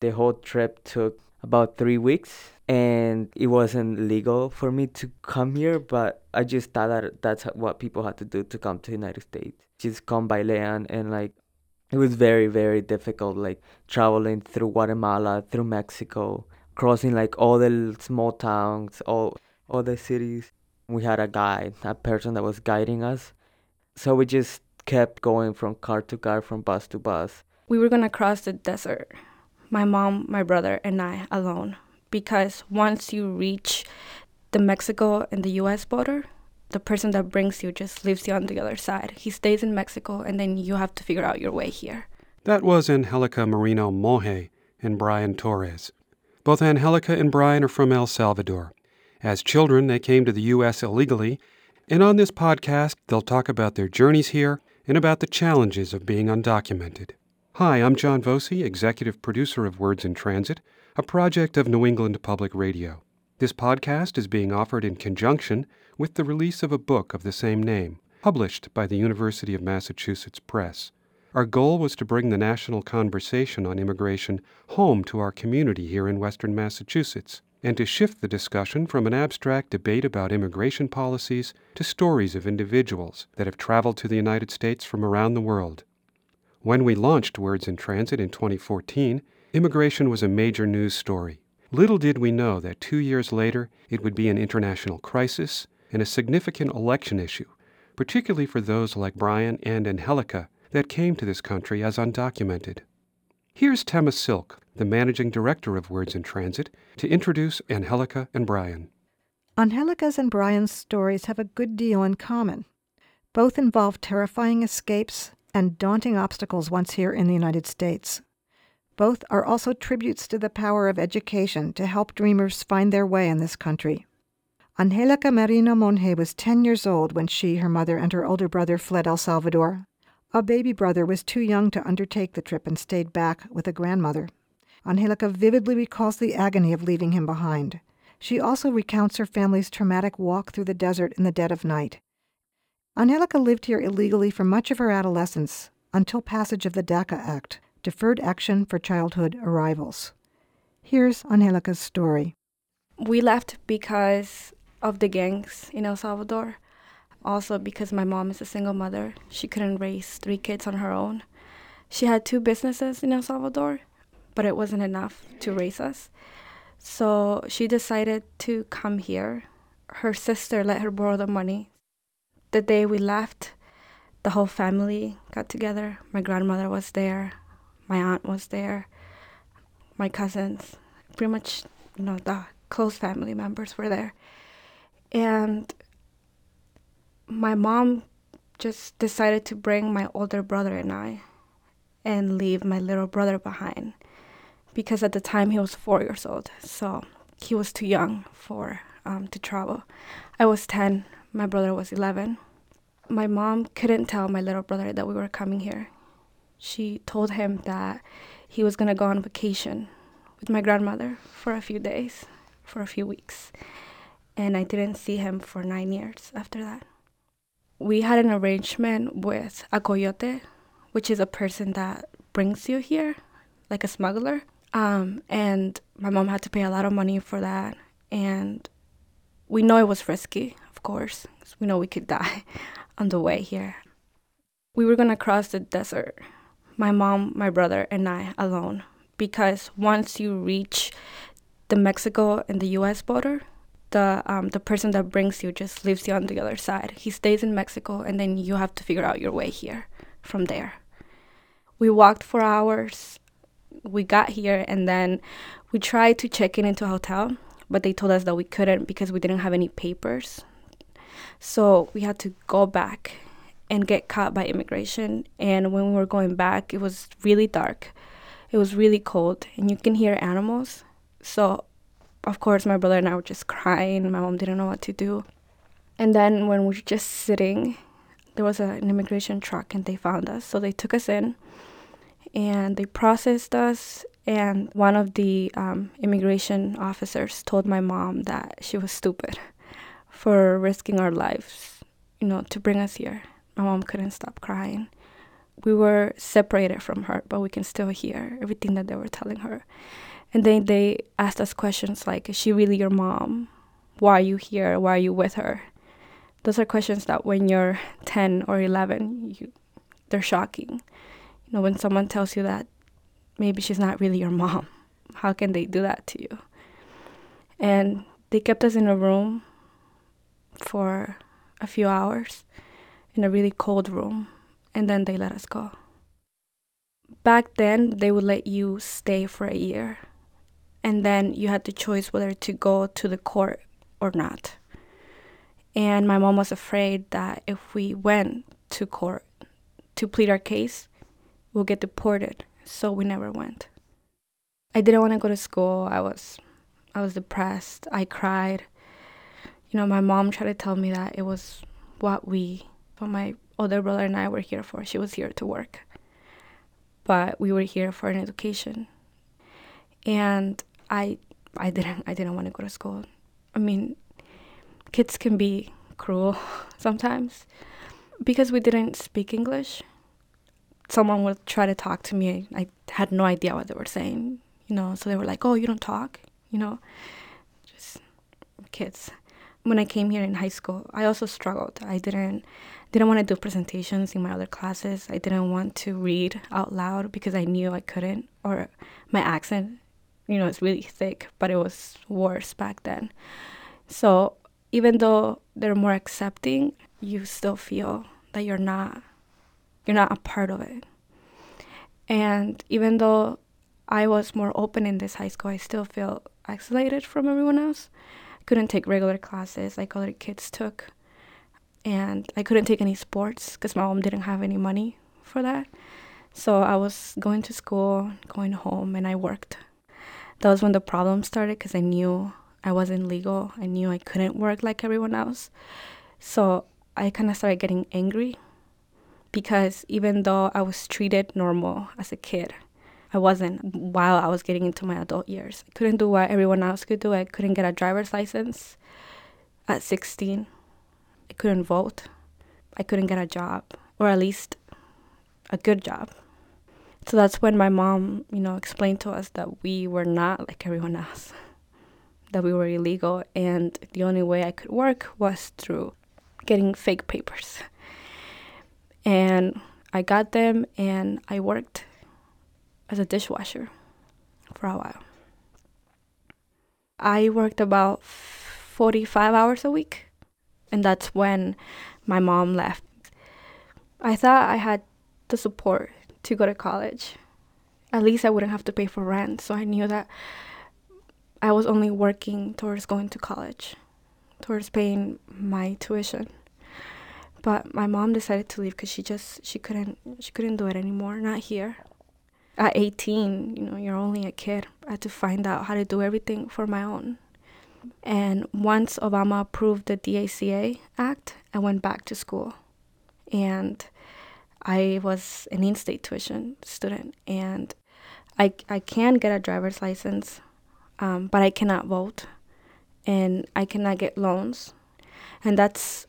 The whole trip took about three weeks, and it wasn't legal for me to come here, but I just thought that that's what people had to do to come to the United States. Just come by land, and like it was very, very difficult, like traveling through Guatemala, through Mexico, crossing like all the small towns, all all the cities. We had a guide, a person that was guiding us. So we just kept going from car to car, from bus to bus. We were gonna cross the desert, my mom, my brother, and I alone. Because once you reach the Mexico and the US border, the person that brings you just leaves you on the other side. He stays in Mexico, and then you have to figure out your way here. That was Angelica Marino Monje and Brian Torres. Both Angelica and Brian are from El Salvador. As children, they came to the U.S. illegally, and on this podcast, they'll talk about their journeys here and about the challenges of being undocumented. Hi, I'm John Voci, executive producer of Words in Transit, a project of New England Public Radio. This podcast is being offered in conjunction with the release of a book of the same name, published by the University of Massachusetts Press. Our goal was to bring the national conversation on immigration home to our community here in Western Massachusetts, and to shift the discussion from an abstract debate about immigration policies to stories of individuals that have traveled to the United States from around the world. When we launched Words in Transit in 2014, immigration was a major news story. Little did we know that two years later it would be an international crisis and a significant election issue, particularly for those like Brian and Angelica that came to this country as undocumented. Here's Tema Silk, the managing director of Words in Transit, to introduce Angelica and Brian. Angelica's and Brian's stories have a good deal in common. Both involve terrifying escapes and daunting obstacles once here in the United States. Both are also tributes to the power of education to help dreamers find their way in this country. Angelica Marino Monje was 10 years old when she, her mother, and her older brother fled El Salvador. A baby brother was too young to undertake the trip and stayed back with a grandmother. Angelica vividly recalls the agony of leaving him behind. She also recounts her family's traumatic walk through the desert in the dead of night. Angelica lived here illegally for much of her adolescence until passage of the DACA Act, Deferred Action for Childhood Arrivals. Here's Angelica's story. We left because of the gangs in El Salvador. Also, because my mom is a single mother, she couldn't raise three kids on her own. She had two businesses in El Salvador, but it wasn't enough to raise us. So she decided to come here. Her sister let her borrow the money. The day we left, the whole family got together. My grandmother was there, my aunt was there, my cousins, pretty much, you know, the close family members were there. And my mom just decided to bring my older brother and I and leave my little brother behind because at the time he was four years old, so he was too young for um, to travel. I was 10, my brother was 11. My mom couldn't tell my little brother that we were coming here. She told him that he was gonna go on vacation with my grandmother for a few days, for a few weeks and I didn't see him for nine years after that. We had an arrangement with a coyote, which is a person that brings you here, like a smuggler. Um, and my mom had to pay a lot of money for that. And we know it was risky, of course, because we know we could die on the way here. We were gonna cross the desert, my mom, my brother, and I alone, because once you reach the Mexico and the US border, the um, the person that brings you just leaves you on the other side. He stays in Mexico, and then you have to figure out your way here from there. We walked for hours. We got here, and then we tried to check in into a hotel, but they told us that we couldn't because we didn't have any papers. So we had to go back and get caught by immigration. And when we were going back, it was really dark. It was really cold, and you can hear animals. So of course, my brother and I were just crying. My mom didn't know what to do. And then when we were just sitting, there was a, an immigration truck and they found us. So they took us in and they processed us. And one of the um, immigration officers told my mom that she was stupid for risking our lives, you know, to bring us here. My mom couldn't stop crying. we were separated from her, but we can still hear everything that they were telling her. And then they asked us questions like, Is she really your mom? Why are you here? Why are you with her? Those are questions that when you're 10 or 11, you, they're shocking. You know, when someone tells you that maybe she's not really your mom, how can they do that to you? And they kept us in a room for a few hours in a really cold room, and then they let us go. Back then, they would let you stay for a year, and then you had the choice whether to go to the court or not. And my mom was afraid that if we went to court to plead our case, we'll get deported. So we never went. I didn't want to go to school. I was I was depressed. I cried. You know, my mom tried to tell me that it was what we what my older brother and I were here for. She was here to work. But we were here for an education. And I I didn't I didn't want to go to school. I mean, kids can be cruel sometimes because we didn't speak English. Someone would try to talk to me. I had no idea what they were saying, you know. So they were like, "Oh, you don't talk," you know, just kids. When I came here in high school, I also struggled. I didn't didn't want to do presentations in my other classes. I didn't want to read out loud because I knew I couldn't, or my accent, you know, is really thick, but it was worse back then. So even though they're more accepting, you still feel that you're not you're not a part of it. And even though I was more open in this high school, I still feel isolated from everyone else. Couldn't take regular classes like other kids took. And I couldn't take any sports because my mom didn't have any money for that. So I was going to school, going home, and I worked. That was when the problem started because I knew I wasn't legal. I knew I couldn't work like everyone else. So I kind of started getting angry because even though I was treated normal as a kid, I wasn't while I was getting into my adult years. I couldn't do what everyone else could do. I couldn't get a driver's license at 16. I couldn't vote. I couldn't get a job, or at least a good job. So that's when my mom, you know, explained to us that we were not like everyone else that we were illegal, and the only way I could work was through getting fake papers. And I got them, and I worked as a dishwasher for a while. I worked about 45 hours a week, and that's when my mom left. I thought I had the support to go to college. At least I wouldn't have to pay for rent, so I knew that I was only working towards going to college, towards paying my tuition. But my mom decided to leave because she just she couldn't she couldn't do it anymore. Not here. At 18, you know, you're only a kid. I had to find out how to do everything for my own. And once Obama approved the DACA Act, I went back to school. And I was an in-state tuition student, and I I can get a driver's license um, but I cannot vote and I cannot get loans. And that's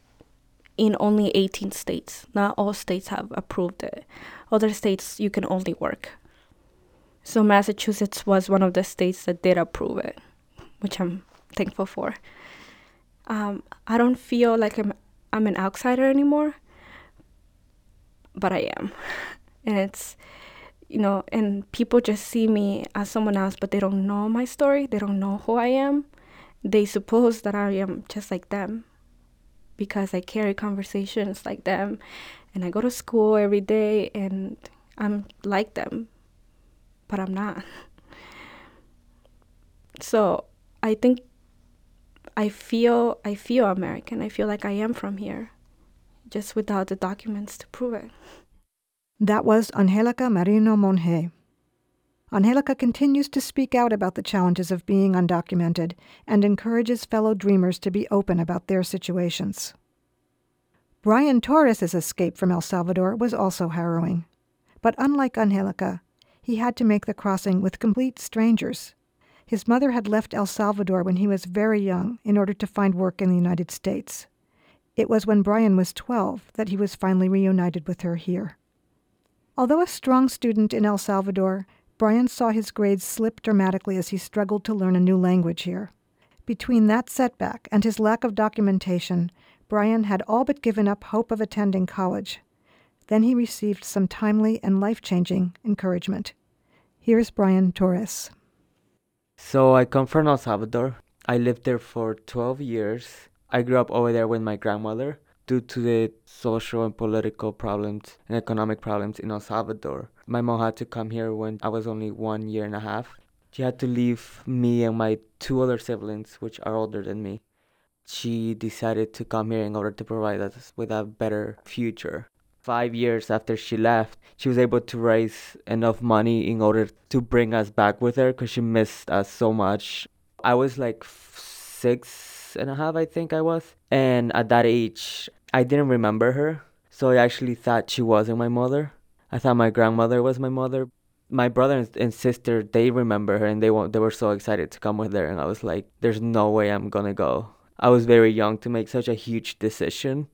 in only 18 states. Not all states have approved it. Other states, you can only work. So Massachusetts was one of the states that did approve it, which I'm thankful for. Um, I don't feel like I'm I'm an outsider anymore, but I am, and it's you know, and people just see me as someone else, but they don't know my story. They don't know who I am. They suppose that I am just like them because I carry conversations like them and I go to school every day and I'm like them, but I'm not. So I think I feel I feel American. I feel like I am from here, just without the documents to prove it. That was Angelica Merino Monge. Angelica continues to speak out about the challenges of being undocumented and encourages fellow dreamers to be open about their situations. Brian Torres' escape from El Salvador was also harrowing. But unlike Angelica, he had to make the crossing with complete strangers. His mother had left El Salvador when he was very young in order to find work in the United States. It was when Brian was 12 that he was finally reunited with her here. Although a strong student in El Salvador, Brian saw his grades slip dramatically as he struggled to learn a new language here. Between that setback and his lack of documentation, Brian had all but given up hope of attending college. Then he received some timely and life changing encouragement. Here's Brian Torres. So I come from El Salvador. I lived there for 12 years. I grew up over there with my grandmother due to the social and political problems and economic problems in El Salvador. My mom had to come here when I was only one year and a half. She had to leave me and my two other siblings, which are older than me she decided to come here in order to provide us with a better future. Five years after she left, she was able to raise enough money in order to bring us back with her because she missed us so much. I was like six and a half, I think I was. And at that age, I didn't remember her. So I actually thought she wasn't my mother. I thought my grandmother was my mother. My brother and sister, they remember her and they, they were so excited to come with her. And I was like, there's no way I'm to go. I was very young to make such a huge decision.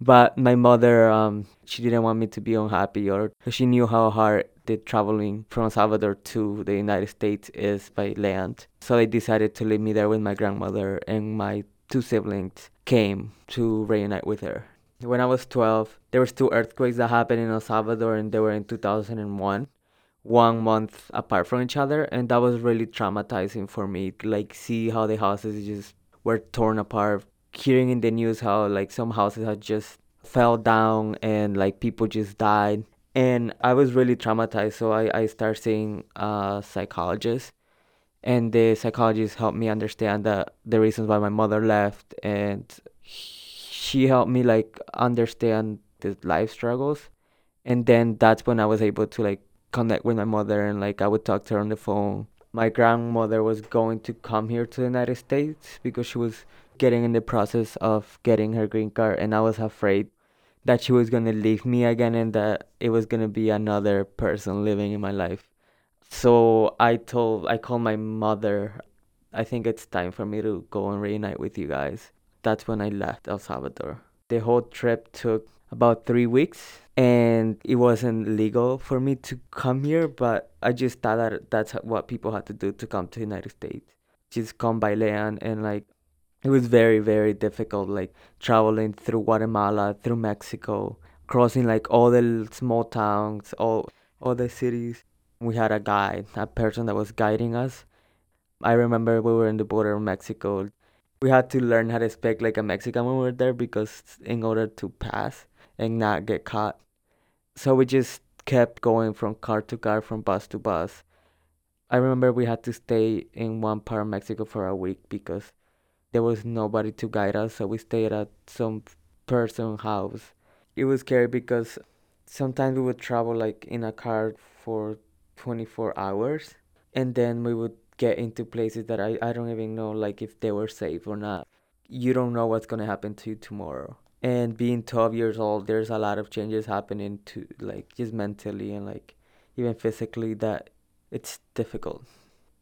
But my mother, um, she didn't want me to be unhappy, or she knew how hard the traveling from El Salvador to the United States is by land. So they decided to leave me there with my grandmother, and my two siblings came to reunite with her. When I was 12, there was two earthquakes that happened in El Salvador, and they were in 2001 one month apart from each other and that was really traumatizing for me like see how the houses just were torn apart. Hearing in the news how like some houses had just fell down and like people just died. And I was really traumatized, so I, I started seeing a psychologist. And the psychologist helped me understand the, the reasons why my mother left. And she helped me like understand the life struggles. And then that's when I was able to like connect with my mother and like I would talk to her on the phone my grandmother was going to come here to the United States because she was getting in the process of getting her green card, and I was afraid that she was gonna leave me again and that it was gonna be another person living in my life. So I told, I called my mother. I think it's time for me to go and reunite with you guys. That's when I left El Salvador. The whole trip took about three weeks and it wasn't legal for me to come here but i just thought that that's what people had to do to come to the united states just come by land and like it was very very difficult like traveling through guatemala through mexico crossing like all the small towns all all the cities. We had a guide a person that was guiding us. I remember we were in the border of mexico. We had to learn how to speak like a mexican when we were there because in order to pass and not get caught. So we just kept going from car to car, from bus to bus. I remember we had to stay in one part of Mexico for a week because there was nobody to guide us, so we stayed at some person house. It was scary because sometimes we would travel like in a car for 24 hours and then we would get into places that I, I don't even know like if they were safe or not. You don't know what's gonna happen to you tomorrow and being 12 years old there's a lot of changes happening to like just mentally and like even physically that it's difficult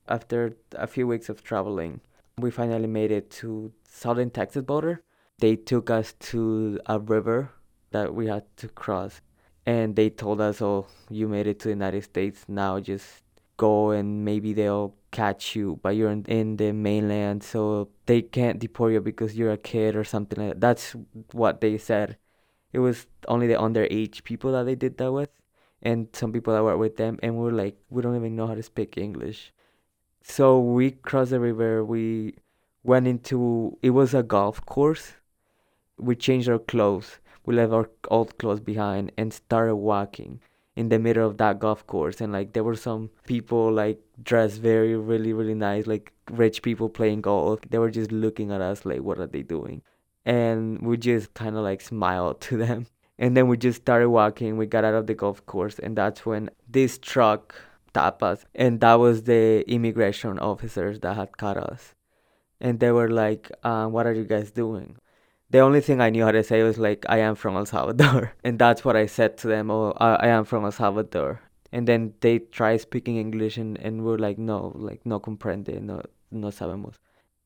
after a few weeks of traveling we finally made it to southern texas border they took us to a river that we had to cross and they told us oh you made it to the united states now just go and maybe they'll catch you, but you're in, the mainland, so they can't deport you because you're a kid or something like that. That's what they said. It was only the underage people that they did that with, and some people that were with them, and we are like, we don't even know how to speak English. So we crossed the river. We went into it was a golf course. We changed our clothes. We left our old clothes behind and started walking in the middle of that golf course and like there were some people like dressed very really really nice like rich people playing golf they were just looking at us like what are they doing and we just kind of like smiled to them and then we just started walking we got out of the golf course and that's when this truck tapped us and that was the immigration officers that had caught us and they were like uh, what are you guys doing the only thing I knew how to say was like, I am from El Salvador. And that's what I said to them. Oh, I, I am from El Salvador. And then they try speaking English and, and we're like, no, like, no comprende, no, no sabemos.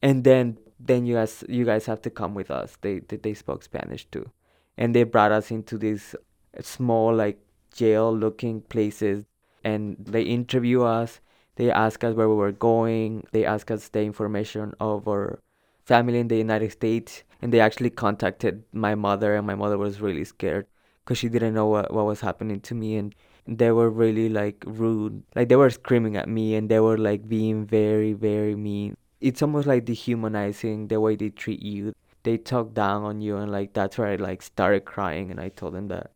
And then, then you guys, you guys have to come with us. They, they, they spoke Spanish too. And they brought us into this small, like, jail looking places and they interview us. They ask us where we were going. They ask us the information of our family in the United States. And they actually contacted my mother, and my mother was really scared because she didn't know what, what was happening to me. And they were really like rude. Like they were screaming at me and they were like being very, very mean. It's almost like dehumanizing the way they treat you. They talk down on you and like that's where I like started crying and I told them that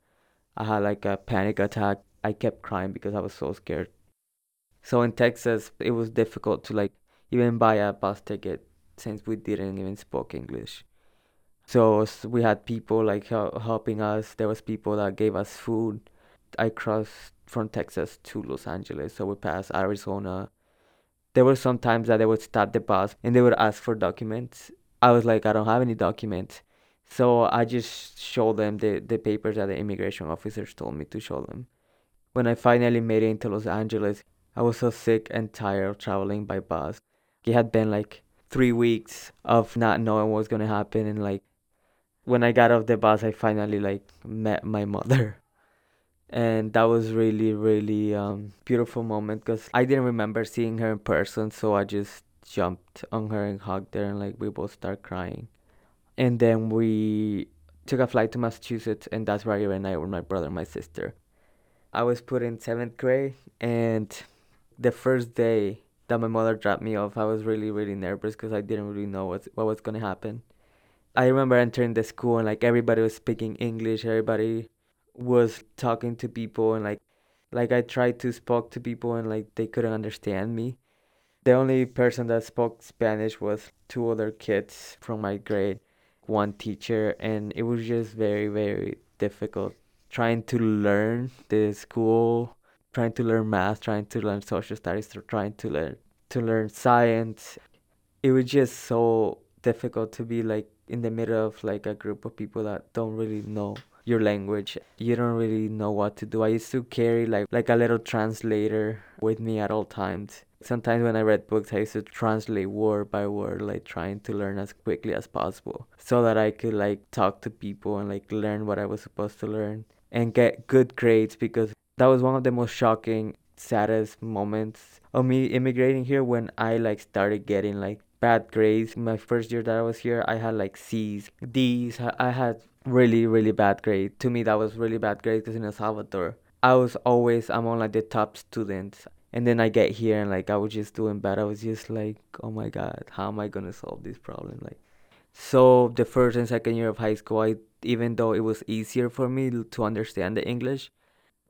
I had like a panic attack. I kept crying because I was so scared. So in Texas, it was difficult to like even buy a bus ticket since we didn't even speak English. So we had people like helping us. There was people that gave us food. I crossed from Texas to Los Angeles, so we passed Arizona. There were some times that they would stop the bus and they would ask for documents. I was like, I don't have any documents. So I just showed them the, the papers that the immigration officers told me to show them. When I finally made it into Los Angeles, I was so sick and tired of traveling by bus. It had been like three weeks of not knowing what was gonna happen and like when I got off the bus I finally like met my mother. And that was really, really um beautiful moment because I didn't remember seeing her in person, so I just jumped on her and hugged her and like we both started crying and then we took a flight to Massachusetts, and that's where I reunited with my brother and my sister. I was put in seventh grade, and the first day that my mother dropped me off, I was really, really nervous because I didn't really know what what was gonna happen. I remember entering the school and like everybody was speaking English, everybody was talking to people, and like like I tried to speak to people and like they couldn't understand me. The only person that spoke Spanish was two other kids from my grade one teacher and it was just very very difficult trying to learn the school trying to learn math trying to learn social studies trying to learn to learn science. It was just so difficult to be like in the middle of like a group of people that don't really know your language. You don't really know what to do. I used to carry like like a little translator with me at all times. Sometimes when I read books, I used to translate word by word, like trying to learn as quickly as possible so that I could like talk to people and like learn what I was supposed to learn and get good grades because that was one of the most shocking, saddest moments of me immigrating here when I like started getting like bad grades. My first year that I was here, I had like C's, D's. I had really, really bad grades. To me, that was really bad grades because in El Salvador, I was always among like the top students and then I get here and like I was just doing bad. I was just like, oh my god, how am I gonna solve this problem? Like, so the first and second year of high school, I even though it was easier for me to understand the English,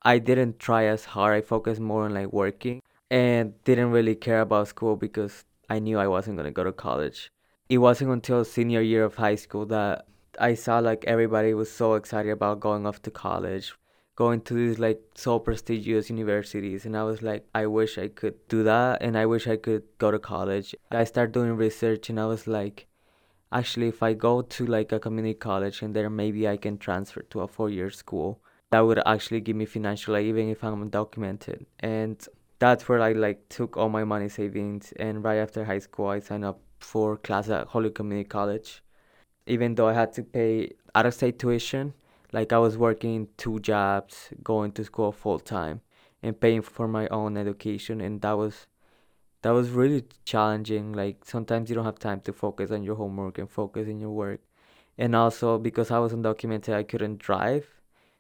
I didn't try as hard. I focused more on like working and didn't really care about school because I knew I wasn't gonna go to college. It wasn't until senior year of high school that I saw like everybody was so excited about going off to college going to these like so prestigious universities and i was like i wish i could do that and i wish i could go to college i started doing research and i was like actually if i go to like a community college and there maybe i can transfer to a four year school. That would actually give me financial aid even if i'm undocumented. And that's where i like took all my money savings. And right after high school i signed up for class at Holyoke community college. Even though i had to pay out of state tuition like I was working two jobs, going to school full time, and paying for my own education, and that was that was really challenging. Like sometimes you don't have time to focus on your homework and focus in your work, and also because I was undocumented, I couldn't drive.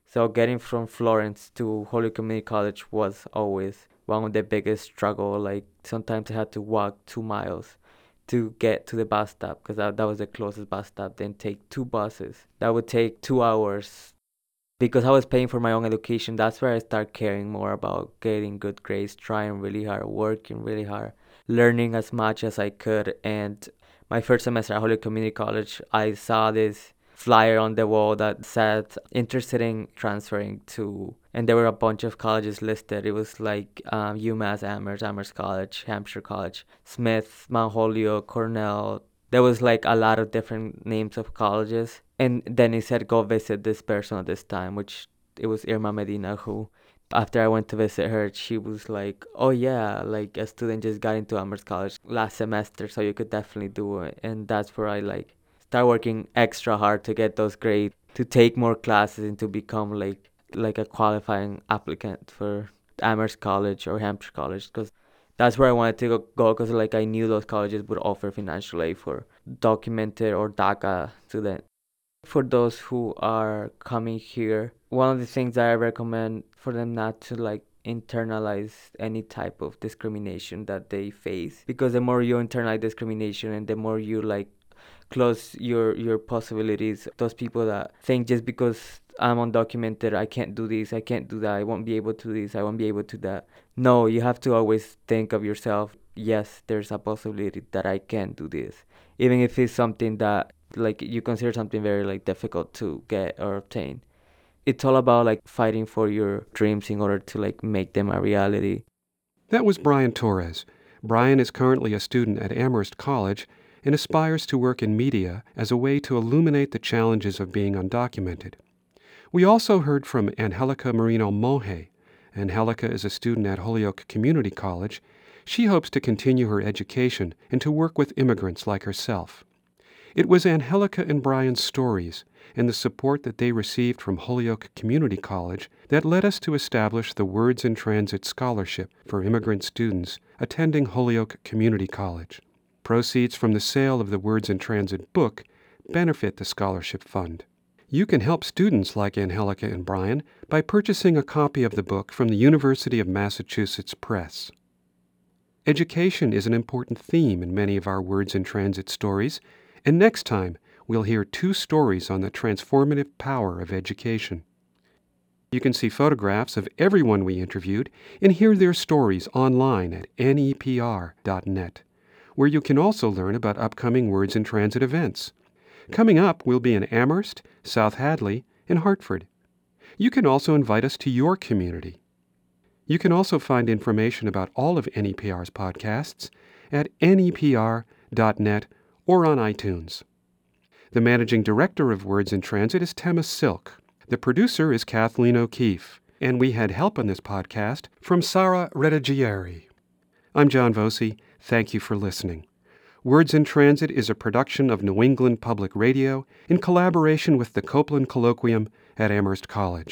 So getting from Florence to Holyoke Community College was always one of the biggest struggle. Like sometimes I had to walk two miles to get to the bus stop because that, that was the closest bus stop then take two buses that would take two hours because i was paying for my own education that's where i start caring more about getting good grades trying really hard working really hard learning as much as i could. And my first semester at Holyoke Community College, I saw this flyer on the wall that said interested in transferring to and there were a bunch of colleges listed. It was like um, umass amherst amherst college hampshire college smith mount holyoke cornell. There was like a lot of different names of colleges and then he said go visit this person at this time which it was irma medina who after I went to visit her, she was like, "Oh yeah, like a student just got into Amherst College last semester, so you could definitely do it." And that's where I like start working extra hard to get those grades, to take more classes, and to become like like a qualifying applicant for Amherst College or Hampshire College because that's where I wanted to go because like I knew those colleges would offer financial aid for documented or DACA students. For those who are coming here, one of the things that I recommend for them not to like internalize any type of discrimination that they face because the more you internalize discrimination and the more you like close your your possibilities those people that think just because i'm undocumented i can't do this i can't do that i won't be able to do this i won't be able to that. No you have to always think of yourself yes there's a possibility that i can do this. Even if it's something that like you consider something very like difficult to get or obtain it's all about like fighting for your dreams in order to like make them a reality. That was Brian Torres. Brian is currently a student at Amherst College and aspires to work in media as a way to illuminate the challenges of being undocumented. We also heard from Angelica Marino Monje. Angelica is a student at Holyoke Community College. She hopes to continue her education and to work with immigrants like herself. It was Angelica and Brian's stories and the support that they received from Holyoke Community College that led us to establish the Words in Transit Scholarship for immigrant students attending Holyoke Community College. Proceeds from the sale of the Words in Transit book benefit the scholarship fund. You can help students like Angelica and Brian by purchasing a copy of the book from the University of Massachusetts Press. Education is an important theme in many of our Words in Transit stories, and next time, we'll hear two stories on the transformative power of education. You can see photographs of everyone we interviewed and hear their stories online at nepr.net, where you can also learn about upcoming Words in Transit events. Coming up, we'll be in Amherst, South Hadley, and Hartford. You can also invite us to your community. You can also find information about all of NEPR's podcasts at nepr.net or on iTunes. The managing director of Words in Transit is Tema Silk. The producer is Kathleen O'Keefe, and we had help on this podcast from Sara Redigieri. I'm John Voci. Thank you for listening. Words in Transit is a production of New England Public Radio in collaboration with the Copeland Colloquium at Amherst College.